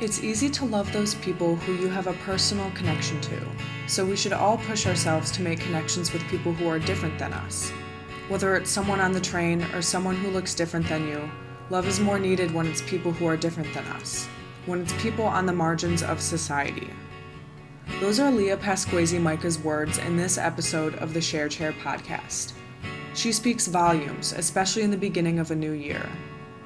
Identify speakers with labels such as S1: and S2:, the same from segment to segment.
S1: It's easy to love those people who you have a personal connection to, so we should all push ourselves to make connections with people who are different than us. Whether it's someone on the train or someone who looks different than you, love is more needed when it's people who are different than us, when it's people on the margins of society. Those are Leah Pasquesi-Mika's words in this episode of the Share Chair podcast. She speaks volumes, especially in the beginning of a new year.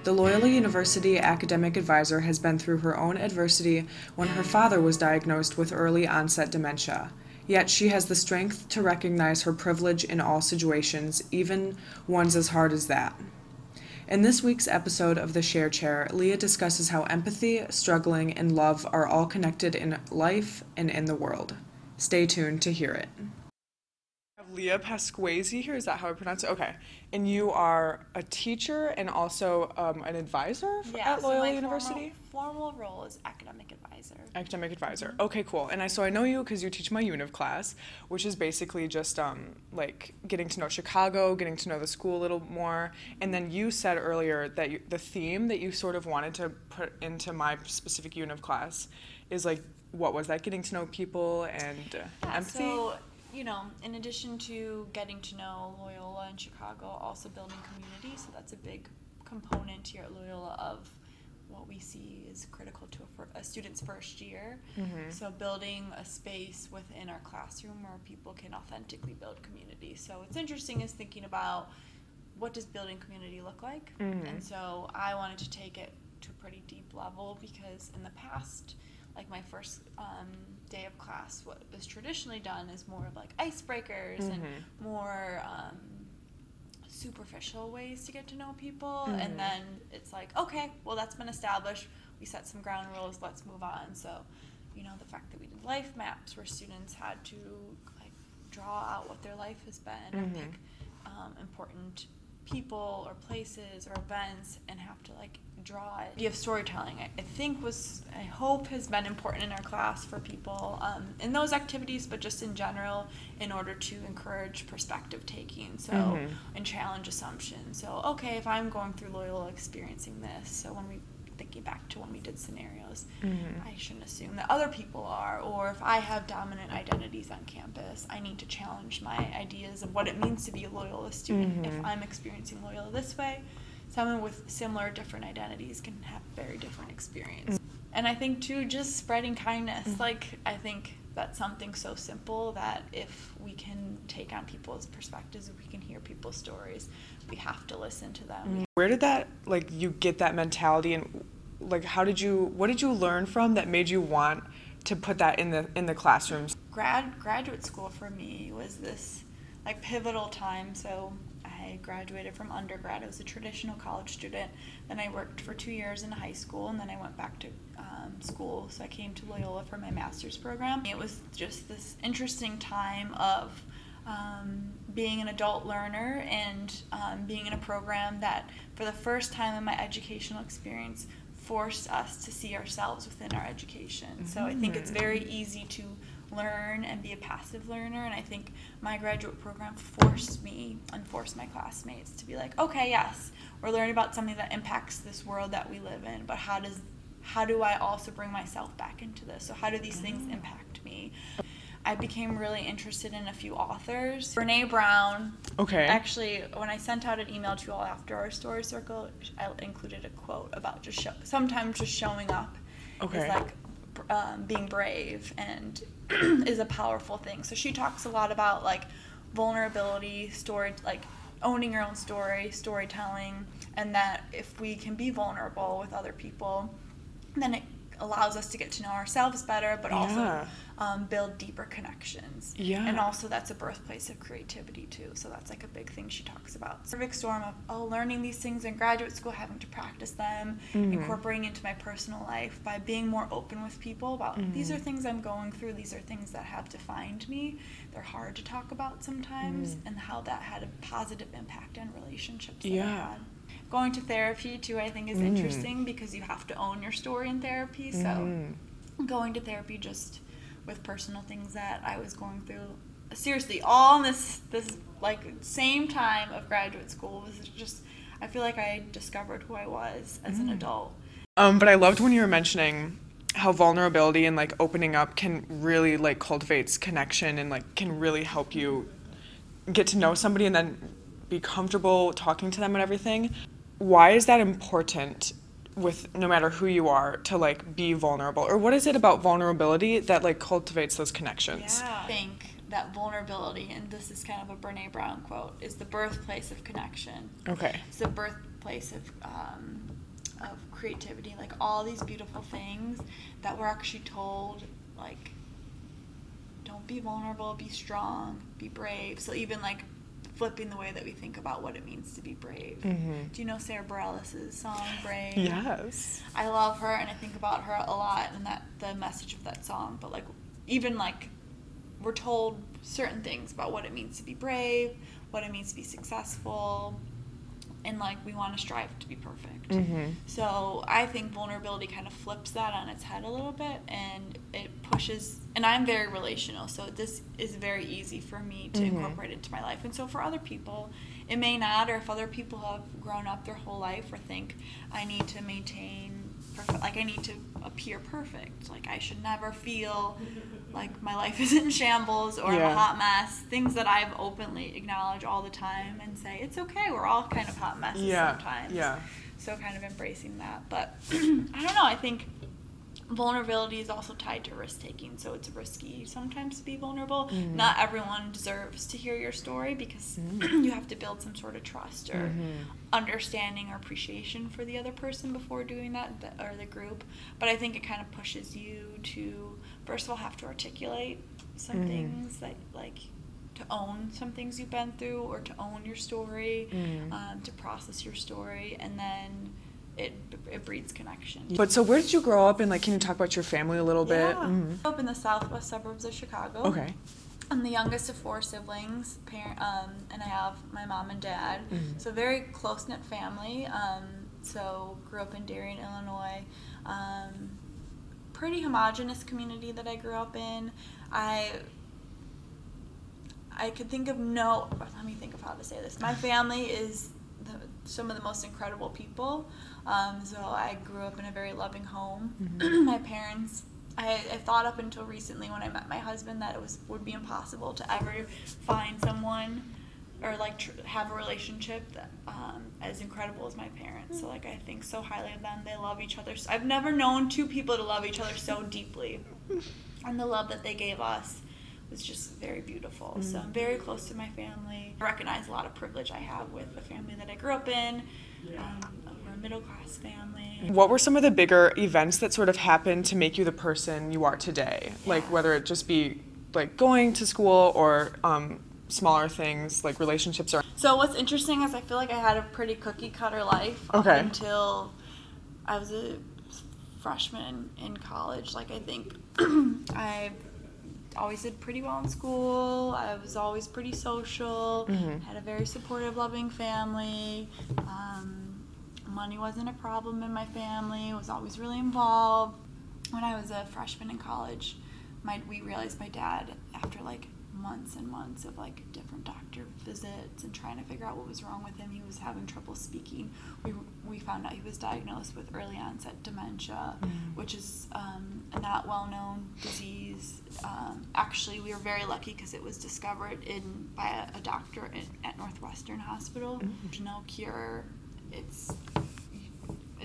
S1: The Loyola University academic advisor has been through her own adversity when her father was diagnosed with early onset dementia. Yet she has the strength to recognize her privilege in all situations, even ones as hard as that. In this week's episode of The Share Chair, Leah discusses how empathy, struggling, and love are all connected in life and in the world. Stay tuned to hear it. Leah Pasquesi here. Is that how I pronounce it? Okay. And you are a teacher and also um, an advisor f-
S2: Yeah,
S1: at
S2: so
S1: Loyola
S2: my
S1: University?
S2: Formal, formal role is academic advisor.
S1: Academic advisor. Okay, cool. And I so I know you because you teach my UNIV class, which is basically just um, like getting to know Chicago, getting to know the school a little more. And then you said earlier that you, the theme that you sort of wanted to put into my specific UNIV class is like what was that? Getting to know people and uh,
S2: Yeah,
S1: empathy.
S2: so you know, in addition to getting to know Loyola and Chicago, also building community. So that's a big component here at Loyola of what we see is critical to a, a student's first year.
S1: Mhm.
S2: So building a space within our classroom where people can authentically build community. So what's interesting is thinking about what does building community look like,
S1: Mhm.
S2: and so I wanted to take it to a pretty deep level because in the past, like my first um, day of class, what is traditionally done is more of like icebreakers and
S1: Mhm.
S2: more um, superficial ways to get to know people,
S1: Mhm.
S2: and then it's like, okay, well that's been established. We set some ground rules. Let's move on. So, you know, the fact that we did life maps where students had to like draw out what their life has been
S1: Mhm.
S2: or pick um, important people or places or events and have to like draw it. The have storytelling, I, I think was, I hope has been important in our class for people um, in those activities, but just in general in order to encourage perspective taking. So,
S1: Mhm.
S2: and challenge assumptions. So, okay, if I'm going through Loyola experiencing this, so when we thinking back to when we did scenarios,
S1: Mhm.
S2: I shouldn't assume that other people are, or if I have dominant identities on campus, I need to challenge my ideas of what it means to be a Loyola student.
S1: Mhm.
S2: If I'm experiencing Loyola this way, someone with similar different identities can have very different experience. And I think too, just spreading kindness.
S1: Mhm.
S2: Like I think that's something so simple that if we can take on people's perspectives, if we can hear people's stories, we have to listen to them. Mm-hmm.
S1: Where did that like you get that mentality and like how did you what did you learn from that made you want to put that in the in the classrooms?
S2: grad graduate school for me was this like pivotal time so i graduated from undergrad i was a traditional college student then i worked for two years in high school and then i went back to school. So i came to loyola for my master's program. It was just this interesting time of um, being an adult learner and um, being in a program that for the first time in my educational experience forced us to see ourselves within our education. So i think it's very easy to learn and be a passive learner and i think my graduate program forced me and forced my classmates to be like okay yes we're learning about something that impacts this world that we live in but how does how do i also bring myself back into this so how do these things
S1: Mm.
S2: impact me i became really interested in a few authors brene brown
S1: Okay.
S2: Actually, when I sent out an email to you all after our story circle, I included a quote about just show, sometimes just showing up
S1: Okay.
S2: is like um, being brave and is a powerful thing. So she talks a lot about like vulnerability, story, like owning your own story, storytelling, and that if we can be vulnerable with other people, then it allows us to get to know ourselves better, but
S1: Yeah.
S2: also um, build deeper connections.
S1: Yeah.
S2: And also that's a birthplace of creativity too. So that's like a big thing she talks about. Perfect storm of oh learning these things in graduate school, having to practice them,
S1: Mhm.
S2: incorporating into my personal life by being more open with people about these
S1: Mhm.
S2: are things I'm going through, these are things that have defined me. They're hard to talk about sometimes
S1: Mm.
S2: and how that had a positive impact on relationships that I
S1: Yeah.
S2: Going to therapy too, I think is
S1: Mm.
S2: interesting because you have to own your story in therapy. So
S1: Mhm.
S2: going to therapy just with personal things that I was going through. Seriously, all in this this like same time of graduate school was just I feel like I discovered who I was as an
S1: Mm.
S2: adult.
S1: Um, but I loved when you were mentioning how vulnerability and like opening up can really like cultivates connection and like can really help you get to know somebody and then be comfortable talking to them and everything. Why is that important with no matter who you are to like be vulnerable? Or what is it about vulnerability that like cultivates those connections?
S2: Yeah. I think that vulnerability, and this is kind of a Brene Brown quote, is the birthplace of connection.
S1: Okay.
S2: It's the birthplace of um, of creativity, like all these beautiful things that we're actually told, like, don't be vulnerable, be strong, be brave. So even like flipping the way that we think about what it means to be brave.
S1: Mm-hmm.
S2: Do you know Sara Bareilles' song "Brave"?
S1: Yes.
S2: I love her, and I think about her a lot, and that the message of that song. But like, even like, we're told certain things about what it means to be brave, what it means to be successful, and like we want to strive to be perfect.
S1: Mm-hmm.
S2: So I think vulnerability kind of flips that on its head a little bit, and it pushes. And I'm very relational, so this is very easy for me to
S1: Mhm.
S2: incorporate into my life. And so for other people, it may not. Or if other people have grown up their whole life, or think I need to maintain perfect, like I need to appear perfect, like I should never feel like my life is in shambles or I'm a hot mess. Things that I've openly acknowledge all the time and say it's okay. We're all kind of hot messes
S1: Yeah.
S2: sometimes.
S1: Yeah.
S2: So kind of embracing that. But I don't know. I think vulnerability is also tied to risk taking. So it's risky sometimes to be vulnerable.
S1: Mhm.
S2: Not everyone deserves to hear your story because
S1: Mhm.
S2: you have to build some sort of trust or
S1: Mhm.
S2: understanding or appreciation for the other person before doing that or the group. But I think it kind of pushes you to first of all have to articulate some
S1: Mhm.
S2: things that like to own some things you've been through or to own your story
S1: Mhm.
S2: um, to process your story and then it, it breeds connection
S1: But so where did you grow up and like can you talk about your family a little bit?
S2: yeah. I grew up in the southwest suburbs of Chicago.
S1: Okay.
S2: I'm the youngest of four siblings, parent, um, and I have my mom and dad.
S1: Mhm.
S2: So very close knit family. Um, so grew up in Darien, Illinois. Um, pretty homogenous community that I grew up in. I I could think of no. Let me think of how to say this. My family is the, some of the most incredible people. Um, so I grew up in a very loving home.
S1: Mhm.
S2: my parents. I, I thought up until recently when I met my husband that it was would be impossible to ever find someone or like tr- have a relationship that um, as incredible as my parents. So like I think so highly of them. They love each other. So, I've never known two people to love each other so deeply, and the love that they gave us was just very beautiful. So I'm very close to my family. I recognize a lot of privilege I have with the family that I grew up in. Um, we're a middle class family.
S1: What were some of the bigger events that sort of happened to make you the person you are today? Like whether it just be like going to school or um, smaller things like relationships or
S2: So what's interesting is I feel like I had a pretty cookie cutter life
S1: Okay.
S2: until I was a freshman in college. Like I think I always did pretty well in school. I was always pretty social.
S1: Mhm.
S2: Had a very supportive, loving family. Um, money wasn't a problem in my family. Was always really involved. When I was a freshman in college, my we realized my dad after like months and months of like different doctor visits and trying to figure out what was wrong with him. He was having trouble speaking. We, we found out he was diagnosed with early onset dementia,
S1: Mm.
S2: which is um, a not well known disease. Um, actually, we were very lucky because it was discovered in by a, a doctor in, at Northwestern Hospital.
S1: Mm.
S2: There's no cure. It's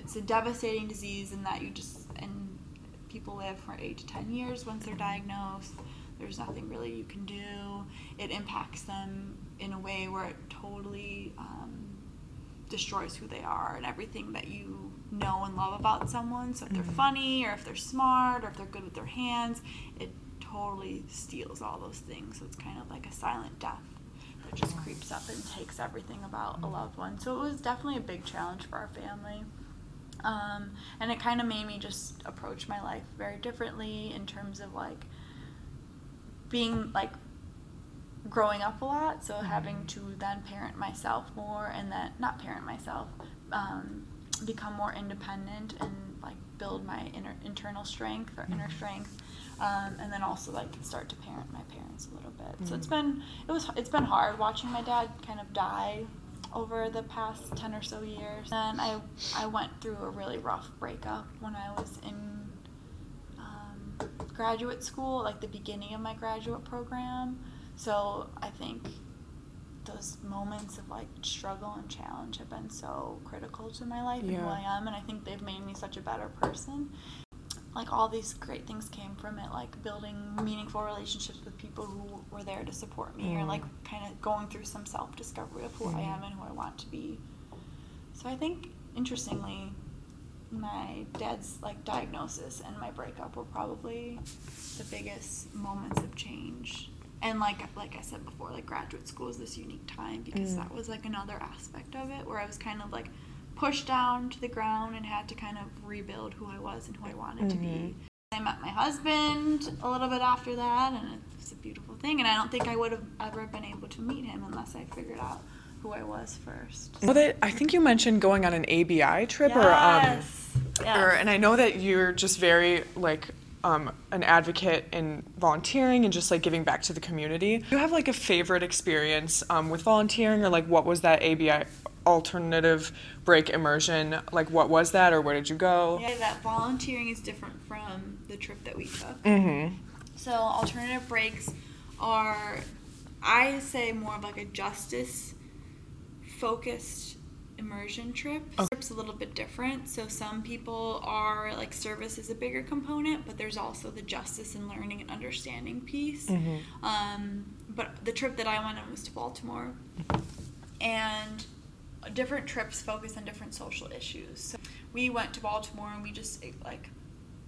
S2: it's a devastating disease in that you just and people live for eight to ten years once they're diagnosed. There's nothing really you can do. It impacts them in a way where it totally um, destroys who they are and everything that you know and love about someone. So if they're
S1: Mhm.
S2: funny or if they're smart or if they're good with their hands, it totally steals all those things. So it's kind of like a silent death that just creeps up and takes everything about a loved one. So it was definitely a big challenge for our family. Um, and it kind of made me just approach my life very differently in terms of like being like growing up a lot so having to then parent myself more and then not parent myself um, become more independent and like build my inner internal strength or inner strength um, and then also like start to parent my parents a little bit. So it's been it was it's been hard watching my dad kind of die over the past 10 or so years and i i went through a really rough breakup when i was in um, graduate school, like the beginning of my graduate program. So I think those moments of like struggle and challenge have been so critical to my life and who I am, and I think they've made me such a better person. Like all these great things came from it, like building meaningful relationships with people who were there to support me, or
S1: Mm.
S2: like kind of going through some self discovery of who I
S1: Mm.
S2: am and who I want to be. So I think, interestingly, my dad's like diagnosis and my breakup were probably the biggest moments of change. And like like I said before, like graduate school is this unique time because
S1: Mm.
S2: that was like another aspect of it where I was kind of like pushed down to the ground and had to kind of rebuild who I was and who I wanted to be.
S1: Mhm.
S2: I met my husband a little bit after that, and it's a beautiful thing. And I don't think I would have ever been able to meet him unless I figured out who I was first.
S1: Well, that I think you mentioned going on an ABI trip, or um,
S2: Yes. Yes.
S1: or and I know that you're just very like um, an advocate in volunteering and just like giving back to the community. Do you have like a favorite experience um, with volunteering, or like what was that ABI alternative break immersion? Like what was that, or where did you go?
S2: Yeah, that volunteering is different from the trip that we took.
S1: Mm-hmm.
S2: So alternative breaks are, I say, more of like a justice focused immersion trip.
S1: Okay.
S2: Trip's a little bit different. So some people are like service is a bigger component, but there's also the justice and learning and understanding piece.
S1: mm-hmm.
S2: Um, but the trip that I went on was to Baltimore, and different trips focus on different social issues. So we went to Baltimore and we just like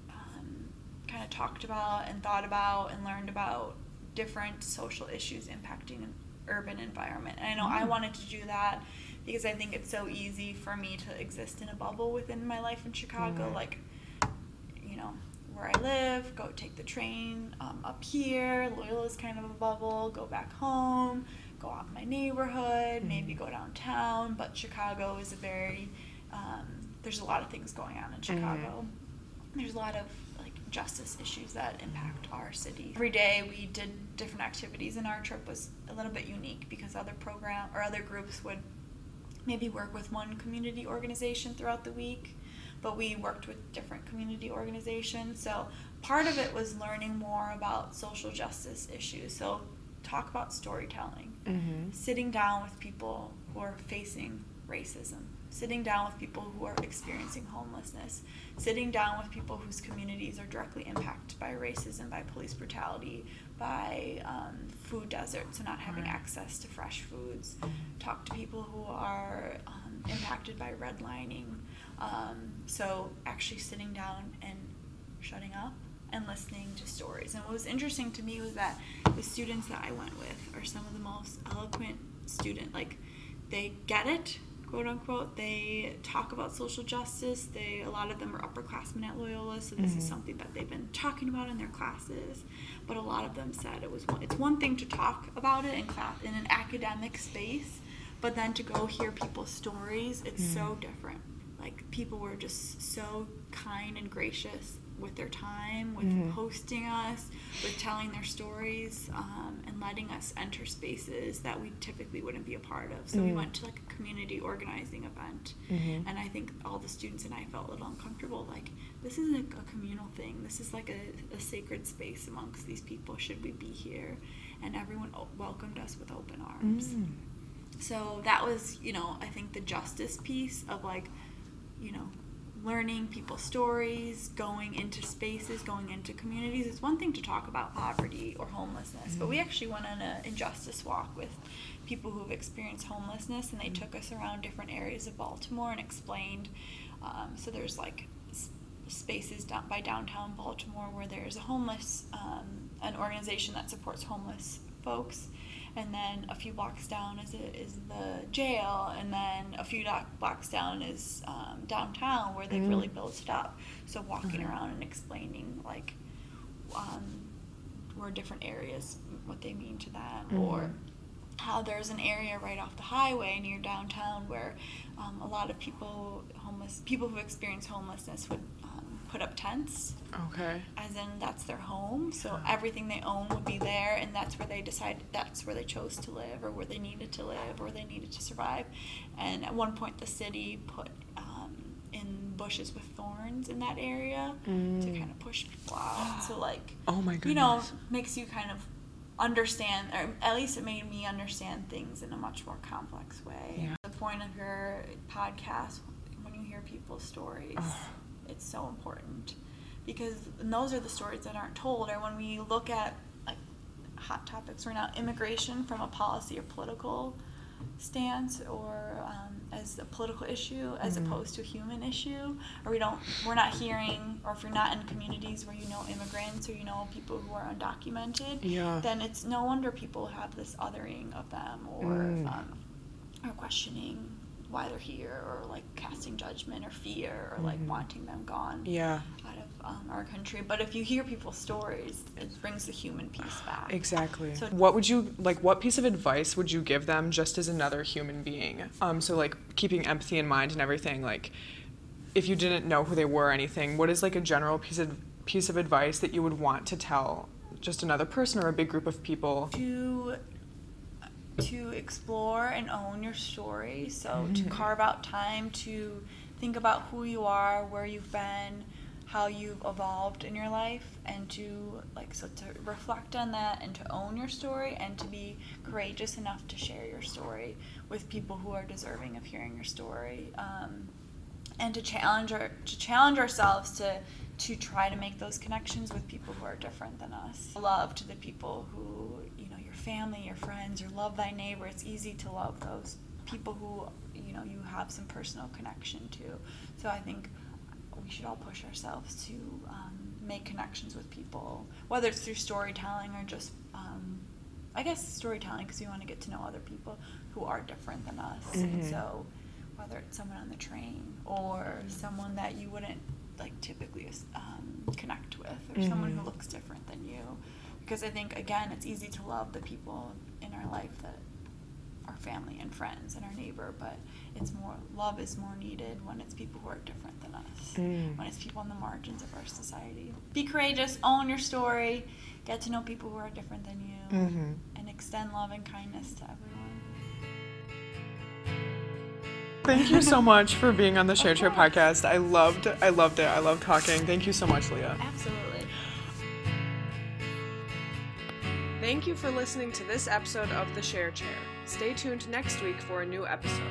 S2: um, kind of talked about and thought about and learned about different social issues impacting an urban environment. And I know I
S1: Mm.
S2: wanted to do that because I think it's so easy for me to exist in a bubble within my life in Chicago,
S1: Mm.
S2: like you know where I live, go take the train um, up here. Loyola's kind of a bubble. Go back home, go out in my neighborhood, maybe
S1: Mhm.
S2: go downtown. But Chicago is a very um, there's a lot of things going on in Chicago. There's a lot of like justice issues that impact our city. Every day we did different activities, and our trip was a little bit unique because other program or other groups would maybe work with one community organization throughout the week, but we worked with different community organizations. So part of it was learning more about social justice issues. So talk about storytelling,
S1: Mm-hmm.
S2: sitting down with people who are facing racism, sitting down with people who are experiencing homelessness, sitting down with people whose communities are directly impacted by racism, by police brutality, by um, food deserts, so not having
S1: Right.
S2: access to fresh foods. Talk to people who are um, impacted by redlining. Um, so actually sitting down and shutting up and listening to stories. And what was interesting to me was that the students that I went with are some of the most eloquent student. Like they get it, quote unquote. They talk about social justice. They a lot of them are upperclassmen at Loyola, so this is
S1: Mhm.
S2: something that they've been talking about in their classes. But a lot of them said it was one, it's one thing to talk about it in class in an academic space, but then to go hear people's stories, it's so
S1: Mm.
S2: different. Like people were just so kind and gracious with their time, with
S1: Mhm.
S2: hosting us, with telling their stories, um, and letting us enter spaces that we typically wouldn't be a part of. So we
S1: Mm.
S2: went to like a community organizing event,
S1: Mhm.
S2: and I think all the students and I felt a little uncomfortable. Like this isn't a communal thing. This is like a, a sacred space amongst these people. Should we be here? And everyone o- welcomed us with open arms
S1: Mm.
S2: so that was you know i think the justice piece of like you know learning people's stories going into spaces going into communities. It's one thing to talk about poverty or homelessness but we actually went on an injustice walk with people who've experienced homelessness and they took us around different areas of baltimore and explained um, so there's like spaces down by downtown baltimore where there's a homeless um, an organization that supports homeless folks and then a few blocks down is is the jail, and then a few doc- blocks down is um, downtown where they've
S1: Mm.
S2: really built it up. So walking
S1: Mhm.
S2: around and explaining like um, where different areas, what they mean to them, or
S1: Mhm.
S2: how there's an area right off the highway near downtown where um, a lot of people homeless people who experience homelessness would put up tents
S1: Okay.
S2: as in that's their home so everything they own would be there and that's where they decided that's where they chose to live or where they needed to live or they needed to survive and at one point the city put um, in bushes with thorns in that area to kind of push people out. So like
S1: Oh my goodness.
S2: you know, makes you kind of understand, or at least it made me understand things in a much more complex way.
S1: Yeah.
S2: The point of your podcast, when you hear people's stories,
S1: Ugh.
S2: It's so important because those are the stories that aren't told. Or when we look at like hot topics right now, immigration from a policy or political stance or um, as a political issue as
S1: Mhm.
S2: opposed to a human issue or we don't we're not hearing or if you're not in communities where you know immigrants or you know people who are undocumented
S1: Yeah.
S2: then it's no wonder people have this othering of them or
S1: Mm.
S2: um, or questioning why they're here or like casting judgment or fear or like
S1: Mhm.
S2: wanting them gone
S1: Yeah.
S2: out of um, our country but if you hear people's stories it brings the human piece back
S1: Exactly.
S2: So-
S1: what would you like? What piece of advice would you give them just as another human being? Um, so like keeping empathy in mind and everything. Like, if you didn't know who they were or anything, what is like a general piece of piece of advice that you would want to tell just another person or a big group of people?
S2: to to explore and own your story. So to
S1: Mhm.
S2: carve out time to think about who you are, where you've been, how you've evolved in your life, and to like so to reflect on that and to own your story and to be courageous enough to share your story with people who are deserving of hearing your story. Um, and to challenge our, to challenge ourselves to to try to make those connections with people who are different than us. Love to the people who you know your family, your friends, your love thy neighbor. It's easy to love those people who you know you have some personal connection to. So I think we should all push ourselves to um, make connections with people, whether it's through storytelling or just. Um, I guess storytelling because we want to get to know other people who are different than us. And
S1: Mhm.
S2: so, whether it's someone on the train or someone that you wouldn't like typically um, connect with, or someone who
S1: Mhm.
S2: looks different than you, because I think again it's easy to love the people in our life that are family and friends and our neighbor, but it's more love is more needed when it's people who are different than us,
S1: Mm.
S2: when it's people on the margins of our society. Be courageous, own your story, get to know people who are different than you,
S1: Mm-hmm.
S2: and extend love and kindness to everyone.
S1: Thank you so much for being on the Share
S2: Of
S1: Chair podcast. I loved, I loved it. I love talking. Thank you so much, Leah.
S2: Absolutely.
S1: Thank you for listening to this episode of The Share Chair. Stay tuned next week for a new episode.